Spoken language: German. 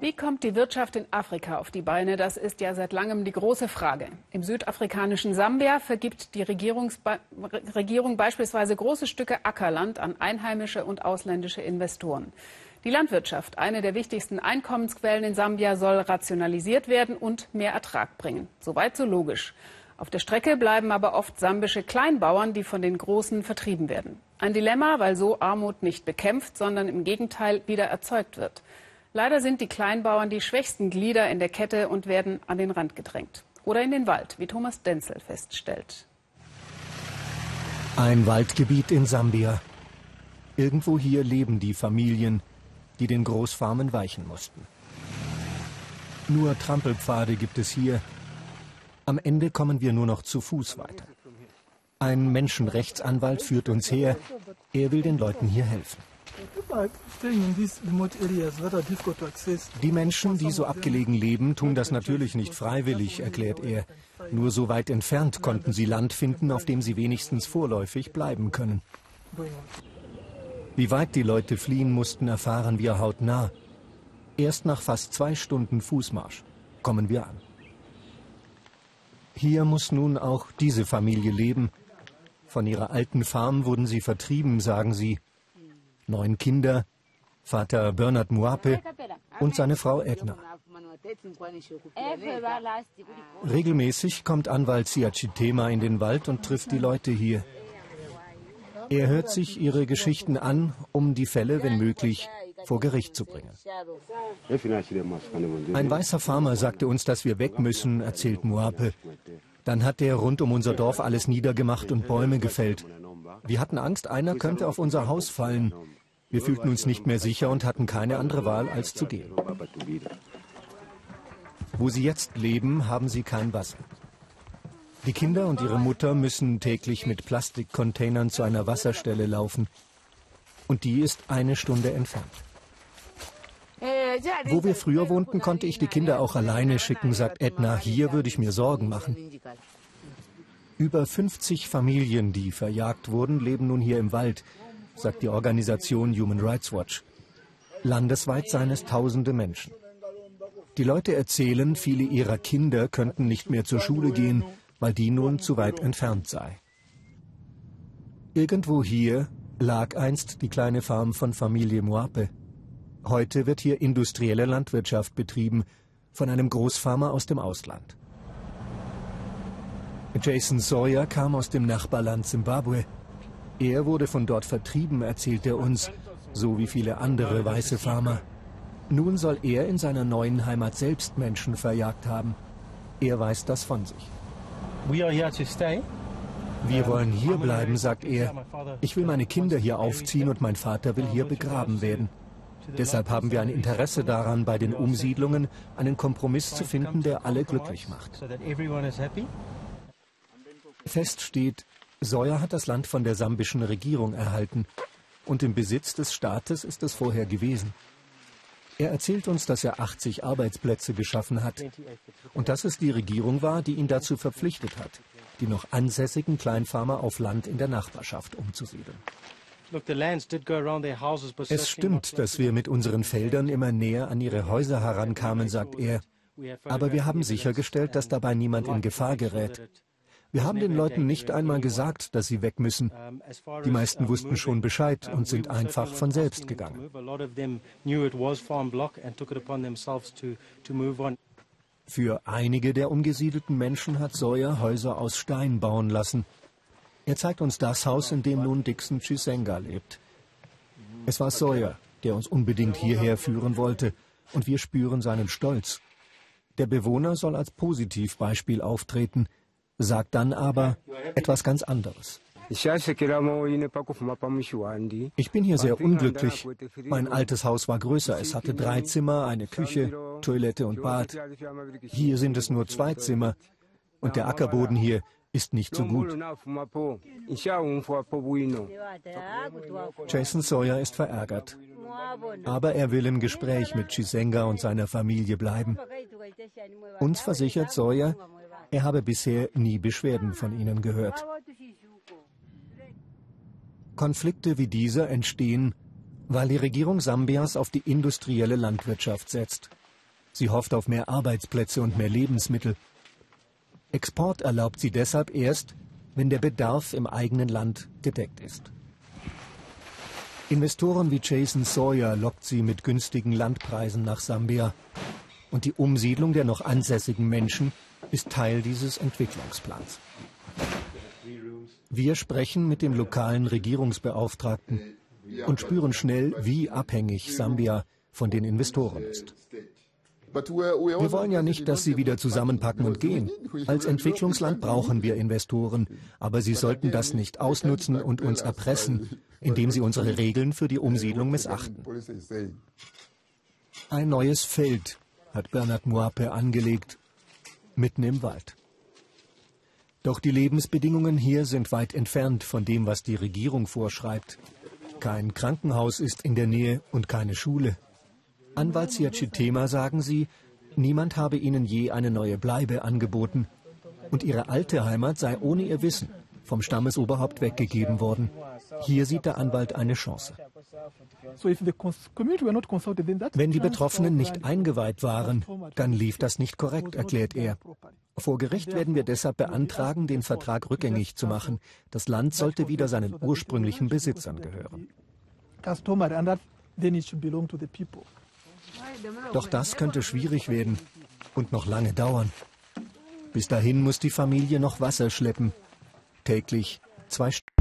Wie kommt die Wirtschaft in Afrika auf die Beine? Das ist ja seit langem die große Frage. Im südafrikanischen Sambia vergibt die Regierung beispielsweise große Stücke Ackerland an einheimische und ausländische Investoren. Die Landwirtschaft, eine der wichtigsten Einkommensquellen in Sambia, soll rationalisiert werden und mehr Ertrag bringen. Soweit so logisch. Auf der Strecke bleiben aber oft sambische Kleinbauern, die von den Großen vertrieben werden. Ein Dilemma, weil so Armut nicht bekämpft, sondern im Gegenteil wieder erzeugt wird. Leider sind die Kleinbauern die schwächsten Glieder in der Kette und werden an den Rand gedrängt. Oder in den Wald, wie Thomas Denzel feststellt. Ein Waldgebiet in Sambia. Irgendwo hier leben die Familien, die den Großfarmen weichen mussten. Nur Trampelpfade gibt es hier. Am Ende kommen wir nur noch zu Fuß weiter. Ein Menschenrechtsanwalt führt uns her. Er will den Leuten hier helfen. Die Menschen, die so abgelegen leben, tun das natürlich nicht freiwillig, erklärt er. Nur so weit entfernt konnten sie Land finden, auf dem sie wenigstens vorläufig bleiben können. Wie weit die Leute fliehen mussten, erfahren wir hautnah. Erst nach fast zwei Stunden Fußmarsch kommen wir an. Hier muss nun auch diese Familie leben. Von ihrer alten Farm wurden sie vertrieben, sagen sie neun Kinder, Vater Bernard Muape und seine Frau Edna. Regelmäßig kommt Anwalt Siachitema in den Wald und trifft die Leute hier. Er hört sich ihre Geschichten an, um die Fälle, wenn möglich, vor Gericht zu bringen. Ein weißer Farmer sagte uns, dass wir weg müssen, erzählt Muape. Dann hat er rund um unser Dorf alles niedergemacht und Bäume gefällt. Wir hatten Angst, einer könnte auf unser Haus fallen. Wir fühlten uns nicht mehr sicher und hatten keine andere Wahl, als zu gehen. Wo sie jetzt leben, haben sie kein Wasser. Die Kinder und ihre Mutter müssen täglich mit Plastikcontainern zu einer Wasserstelle laufen. Und die ist eine Stunde entfernt. Wo wir früher wohnten, konnte ich die Kinder auch alleine schicken, sagt Edna. Hier würde ich mir Sorgen machen. Über 50 Familien, die verjagt wurden, leben nun hier im Wald sagt die Organisation Human Rights Watch. Landesweit seien es tausende Menschen. Die Leute erzählen, viele ihrer Kinder könnten nicht mehr zur Schule gehen, weil die nun zu weit entfernt sei. Irgendwo hier lag einst die kleine Farm von Familie Moape. Heute wird hier industrielle Landwirtschaft betrieben von einem Großfarmer aus dem Ausland. Jason Sawyer kam aus dem Nachbarland Zimbabwe. Er wurde von dort vertrieben, erzählt er uns, so wie viele andere weiße Farmer. Nun soll er in seiner neuen Heimat selbst Menschen verjagt haben. Er weiß das von sich. Wir wollen hier bleiben, sagt er. Ich will meine Kinder hier aufziehen und mein Vater will hier begraben werden. Deshalb haben wir ein Interesse daran, bei den Umsiedlungen einen Kompromiss zu finden, der alle glücklich macht. Fest steht, Sawyer hat das Land von der sambischen Regierung erhalten und im Besitz des Staates ist es vorher gewesen. Er erzählt uns, dass er 80 Arbeitsplätze geschaffen hat und dass es die Regierung war, die ihn dazu verpflichtet hat, die noch ansässigen Kleinfarmer auf Land in der Nachbarschaft umzusiedeln. Es stimmt, dass wir mit unseren Feldern immer näher an ihre Häuser herankamen, sagt er. Aber wir haben sichergestellt, dass dabei niemand in Gefahr gerät. Wir haben den Leuten nicht einmal gesagt, dass sie weg müssen. Die meisten wussten schon Bescheid und sind einfach von selbst gegangen. Für einige der umgesiedelten Menschen hat Sawyer Häuser aus Stein bauen lassen. Er zeigt uns das Haus, in dem nun Dixon Chisenga lebt. Es war Sawyer, der uns unbedingt hierher führen wollte, und wir spüren seinen Stolz. Der Bewohner soll als Positivbeispiel auftreten – sagt dann aber etwas ganz anderes. Ich bin hier sehr unglücklich. Mein altes Haus war größer. Es hatte drei Zimmer, eine Küche, Toilette und Bad. Hier sind es nur zwei Zimmer. Und der Ackerboden hier ist nicht so gut. Jason Sawyer ist verärgert. Aber er will im Gespräch mit Chisenga und seiner Familie bleiben. Uns versichert Sawyer, er habe bisher nie Beschwerden von ihnen gehört. Konflikte wie dieser entstehen, weil die Regierung Sambias auf die industrielle Landwirtschaft setzt. Sie hofft auf mehr Arbeitsplätze und mehr Lebensmittel. Export erlaubt sie deshalb erst, wenn der Bedarf im eigenen Land gedeckt ist. Investoren wie Jason Sawyer lockt sie mit günstigen Landpreisen nach Sambia. Und die Umsiedlung der noch ansässigen Menschen ist Teil dieses Entwicklungsplans. Wir sprechen mit dem lokalen Regierungsbeauftragten und spüren schnell, wie abhängig Sambia von den Investoren ist. Wir wollen ja nicht, dass sie wieder zusammenpacken und gehen. Als Entwicklungsland brauchen wir Investoren, aber sie sollten das nicht ausnutzen und uns erpressen, indem sie unsere Regeln für die Umsiedlung missachten. Ein neues Feld hat Bernard Muape angelegt, mitten im Wald. Doch die Lebensbedingungen hier sind weit entfernt von dem, was die Regierung vorschreibt. Kein Krankenhaus ist in der Nähe und keine Schule. Anwalt Siachitema sagen sie, niemand habe ihnen je eine neue Bleibe angeboten. Und ihre alte Heimat sei ohne ihr Wissen vom Stammesoberhaupt weggegeben worden. Hier sieht der Anwalt eine Chance. Wenn die Betroffenen nicht eingeweiht waren, dann lief das nicht korrekt, erklärt er. Vor Gericht werden wir deshalb beantragen, den Vertrag rückgängig zu machen. Das Land sollte wieder seinen ursprünglichen Besitzern gehören. Doch das könnte schwierig werden und noch lange dauern. Bis dahin muss die Familie noch Wasser schleppen. Täglich zwei Stunden.